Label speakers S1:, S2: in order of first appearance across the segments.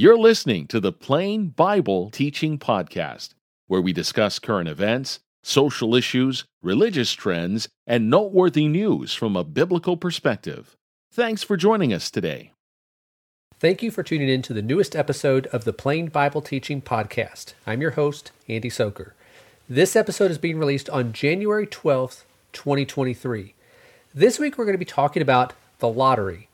S1: You're listening to the Plain Bible Teaching Podcast, where we discuss current events, social issues, religious trends, and noteworthy news from a biblical perspective. Thanks for joining us today.
S2: Thank you for tuning in to the newest episode of the Plain Bible Teaching Podcast. I'm your host, Andy Sochor. This episode is being released on January 12th, 2023. This week we're going to be talking about the lottery.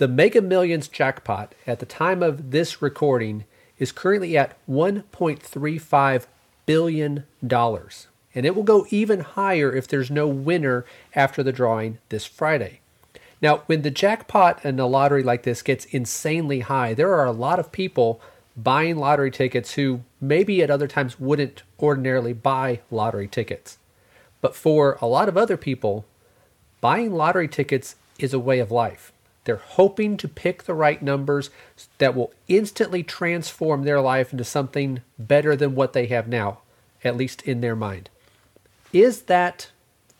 S2: The Mega Millions jackpot at the time of this recording is currently at $1.35 billion. And it will go even higher if there's no winner after the drawing this Friday. Now, when the jackpot in a lottery like this gets insanely high, there are a lot of people buying lottery tickets who maybe at other times wouldn't ordinarily buy lottery tickets. But for a lot of other people, buying lottery tickets is a way of life. They're hoping to pick the right numbers that will instantly transform their life into something better than what they have now, at least in their mind. Is that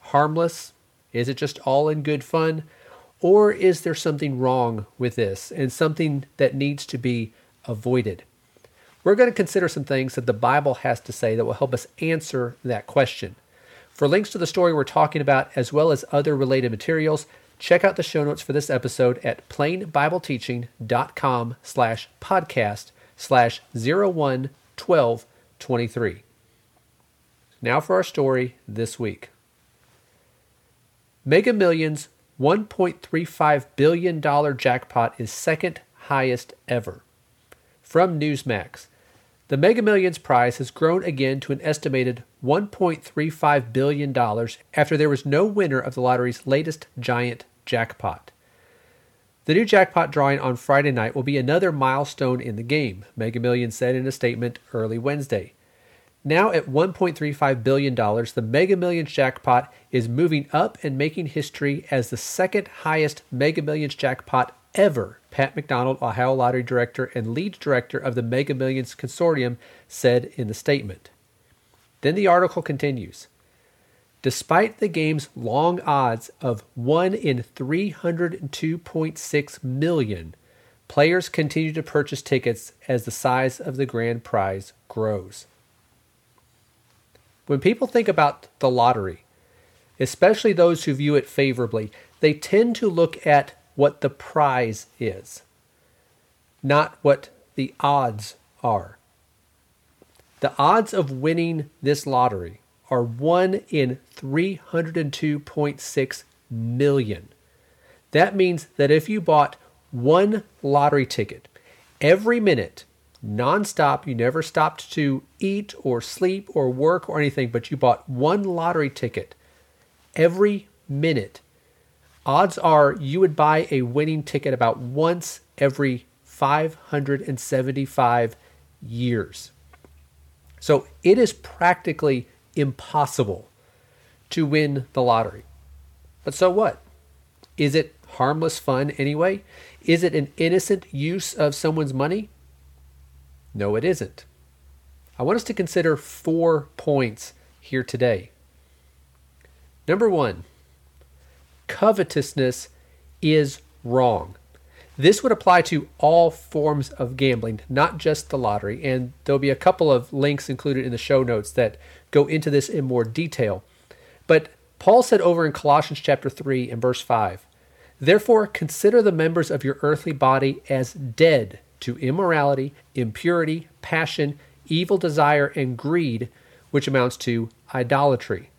S2: harmless? Is it just all in good fun? Or is there something wrong with this and something that needs to be avoided? We're going to consider some things that the Bible has to say that will help us answer that question. For links to the story we're talking about, as well as other related materials, Check out the show notes for this episode at plainbibleteaching.com slash podcast slash 011223. Now for our story this week. Mega Millions $1.35 billion jackpot is second highest ever. From Newsmax, the Mega Millions prize has grown again to an estimated $1.35 billion after there was no winner of the lottery's latest giant jackpot. The new jackpot drawing on Friday night will be another milestone in the game, Mega Millions said in a statement early Wednesday. Now at $1.35 billion, the Mega Millions jackpot is moving up and making history as the second highest Mega Millions jackpot ever, Pat McDonald, Ohio Lottery Director and lead director of the Mega Millions Consortium, said in the statement. Then the article continues. Despite the game's long odds of 1 in 302.6 million, players continue to purchase tickets as the size of the grand prize grows. When people think about the lottery, especially those who view it favorably, they tend to look at what the prize is, not what the odds are. The odds of winning this lottery are 1 in 302.6 million. That means that if you bought one lottery ticket every minute, nonstop, you never stopped to eat or sleep or work or anything, but you bought one lottery ticket every minute, odds are you would buy a winning ticket about once every 575 years. So it is practically impossible to win the lottery. But so what? Is it harmless fun anyway? Is it an innocent use of someone's money? No, it isn't. I want us to consider four points here today. Number one, covetousness is wrong. This would apply to all forms of gambling, not just the lottery. And there'll be a couple of links included in the show notes that go into this in more detail. But Paul said over in Colossians chapter 3 and verse 5 Therefore, consider the members of your earthly body as dead to immorality, impurity, passion, evil desire, and greed, which amounts to idolatry.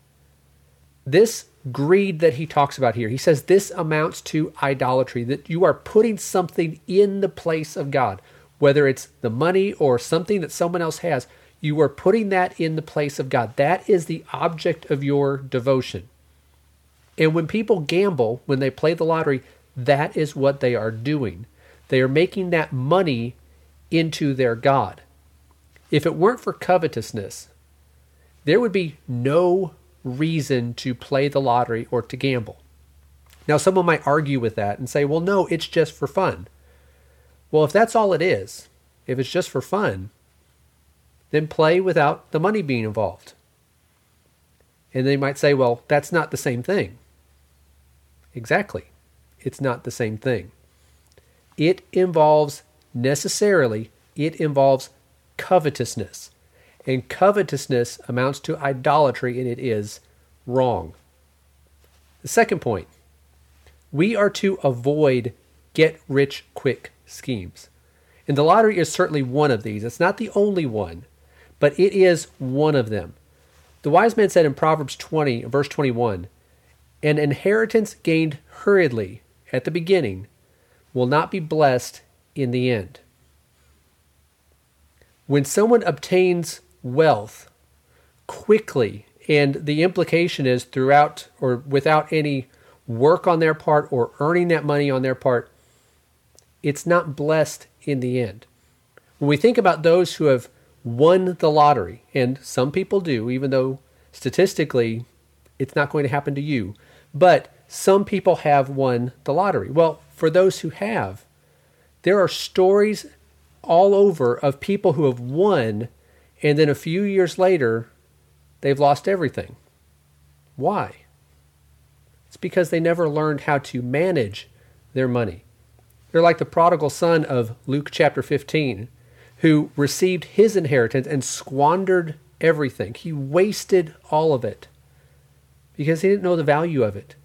S2: This greed that he talks about here. He says this amounts to idolatry, that you are putting something in the place of God, whether it's the money or something that someone else has. You are putting that in the place of God. That is the object of your devotion. And when people gamble, when they play the lottery, that is what they are doing. They are making that money into their God. If it weren't for covetousness, there would be no reason to play the lottery or to gamble. Now, someone might argue with that and say, well, no, it's just for fun. Well, if that's all it is, if it's just for fun, then play without the money being involved. And they might say, well, that's not the same thing. Exactly. It's not the same thing. It involves necessarily it involves covetousness. And covetousness amounts to idolatry, and it is wrong. The second point we are to avoid get rich quick schemes. And the lottery is certainly one of these. It's not the only one, but it is one of them. The wise man said in Proverbs 20, verse 21, An inheritance gained hurriedly at the beginning will not be blessed in the end. When someone obtains wealth quickly, and the implication is throughout or without any work on their part or earning that money on their part, it's not blessed in the end. When we think about those who have won the lottery, and some people do, even though statistically it's not going to happen to you, but some people have won the lottery. Well, for those who have, there are stories all over of people who have won and then a few years later they've lost everything. Why? It's because they never learned how to manage their money. They're like the prodigal son of Luke chapter 15, who received his inheritance and squandered everything. He wasted all of it because he didn't know the value of it.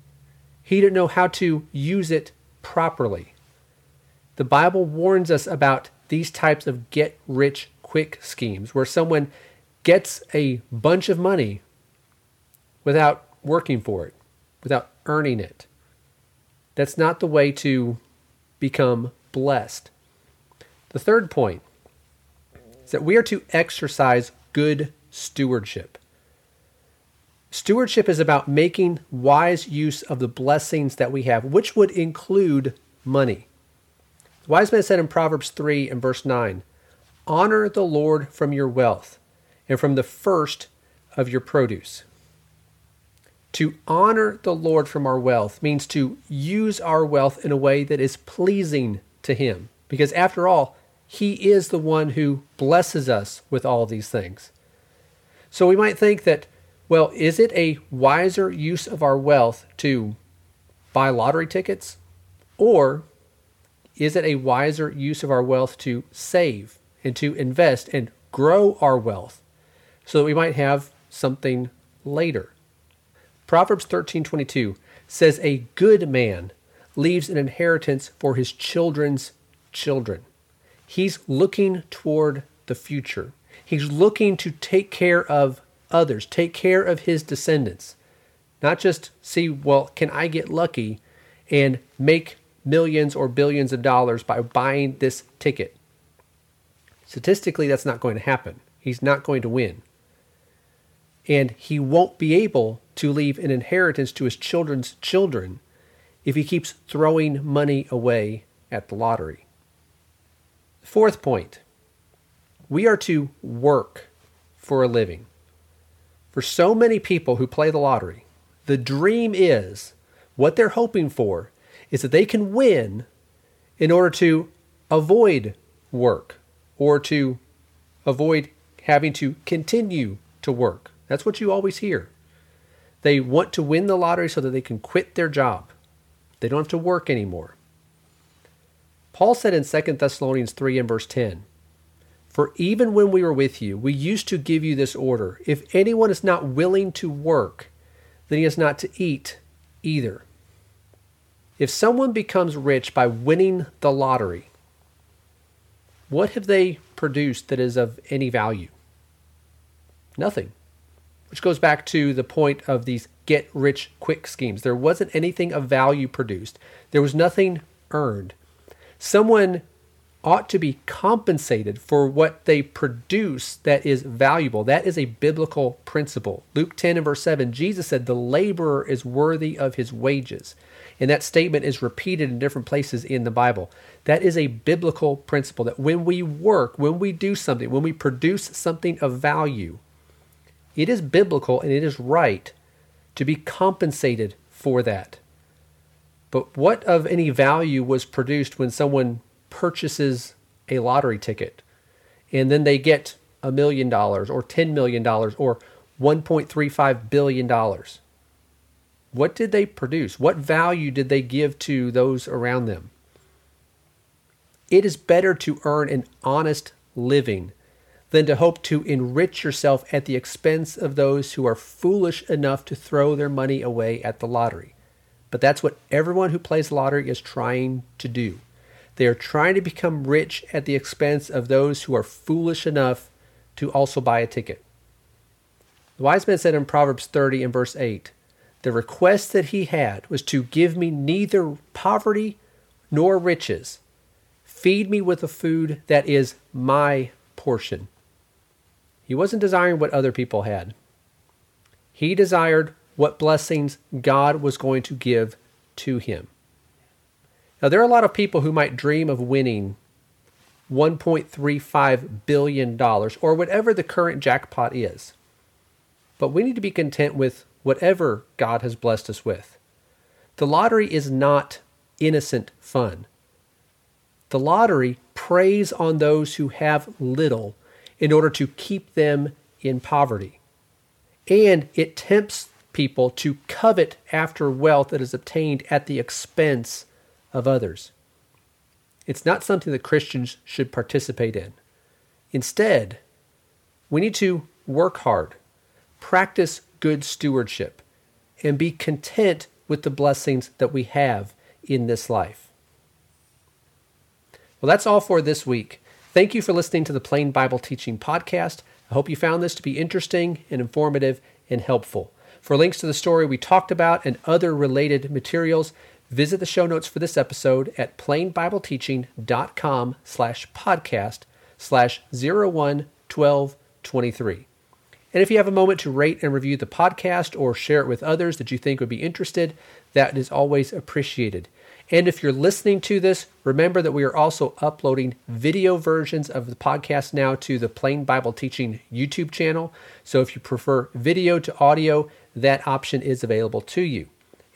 S2: He didn't know how to use it properly. The Bible warns us about these types of get rich quick schemes where someone gets a bunch of money without working for it, without earning it. That's not the way to become blessed. The third point is that we are to exercise good stewardship. Stewardship is about making wise use of the blessings that we have, which would include money. The wise man said in Proverbs 3 and verse 9, Honor the Lord from your wealth and from the first of your produce. To honor the Lord from our wealth means to use our wealth in a way that is pleasing to Him. Because after all, He is the one who blesses us with all these things. So we might think that, well, is it a wiser use of our wealth to buy lottery tickets? Or is it a wiser use of our wealth to save and to invest and grow our wealth so that we might have something later? Proverbs 13:22 says a good man leaves an inheritance for his children's children. He's looking toward the future. He's looking to take care of others, take care of his descendants. Not just see, well, can I get lucky and make millions or billions of dollars by buying this ticket? Statistically, that's not going to happen. He's not going to win. And he won't be able to leave an inheritance to his children's children if he keeps throwing money away at the lottery. Fourth point we are to work for a living. For so many people who play the lottery, the dream is what they're hoping for is that they can win in order to avoid work or to avoid having to continue to work. That's what you always hear. They want to win the lottery so that they can quit their job. They don't have to work anymore. Paul said in 2 Thessalonians 3 and verse 10 For even when we were with you, we used to give you this order if anyone is not willing to work, then he is not to eat either. If someone becomes rich by winning the lottery, what have they produced that is of any value? Nothing which goes back to the point of these get rich quick schemes. There wasn't anything of value produced, there was nothing earned. Someone ought to be compensated for what they produce that is valuable. That is a biblical principle. Luke 10 and verse 7, Jesus said, The laborer is worthy of his wages. And that statement is repeated in different places in the Bible. That is a biblical principle that when we work, when we do something, when we produce something of value, it is biblical and it is right to be compensated for that. But what of any value was produced when someone purchases a lottery ticket and then they get a million dollars or $10 million or $1.35 billion? What did they produce? What value did they give to those around them? It is better to earn an honest living than to hope to enrich yourself at the expense of those who are foolish enough to throw their money away at the lottery. But that's what everyone who plays lottery is trying to do. They are trying to become rich at the expense of those who are foolish enough to also buy a ticket. The wise man said in Proverbs 30 and verse 8, The request that he had was to give me neither poverty nor riches. Feed me with the food that is my portion. He wasn't desiring what other people had. He desired what blessings God was going to give to him. Now, there are a lot of people who might dream of winning $1.35 billion or whatever the current jackpot is. But we need to be content with whatever God has blessed us with. The lottery is not innocent fun. The lottery preys on those who have little in order to keep them in poverty. And it tempts people to covet after wealth that is obtained at the expense of others. It's not something that Christians should participate in. Instead, we need to work hard, practice good stewardship, and be content with the blessings that we have in this life. Well, that's all for this week. Thank you for listening to the Plain Bible Teaching Podcast. I hope you found this to be interesting and informative and helpful. For links to the story we talked about and other related materials, visit the show notes for this episode at plainbibleteaching.com slash podcast slash 011223. And if you have a moment to rate and review the podcast or share it with others that you think would be interested, that is always appreciated. And if you're listening to this, remember that we are also uploading video versions of the podcast now to the Plain Bible Teaching YouTube channel. So if you prefer video to audio, that option is available to you.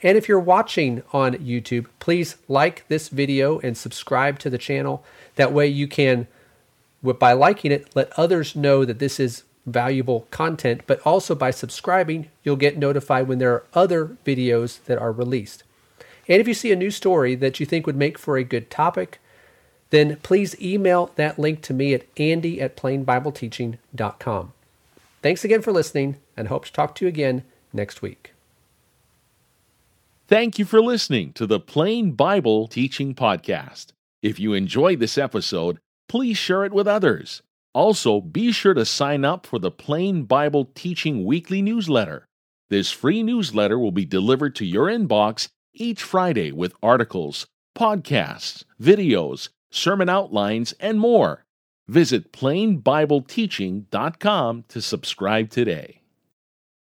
S2: And if you're watching on YouTube, please like this video and subscribe to the channel. That way you can, by liking it, let others know that this is valuable content, but also by subscribing, you'll get notified when there are other videos that are released. And if you see a new story that you think would make for a good topic, then please email that link to me at andy at plainbibleteaching.com. Thanks again for listening and hope to talk to you again next week.
S1: Thank you for listening to the Plain Bible Teaching Podcast. If you enjoyed this episode, please share it with others. Also, be sure to sign up for the Plain Bible Teaching Weekly newsletter. This free newsletter will be delivered to your inbox each Friday with articles, podcasts, videos, sermon outlines, and more. Visit plainbibleteaching.com to subscribe today.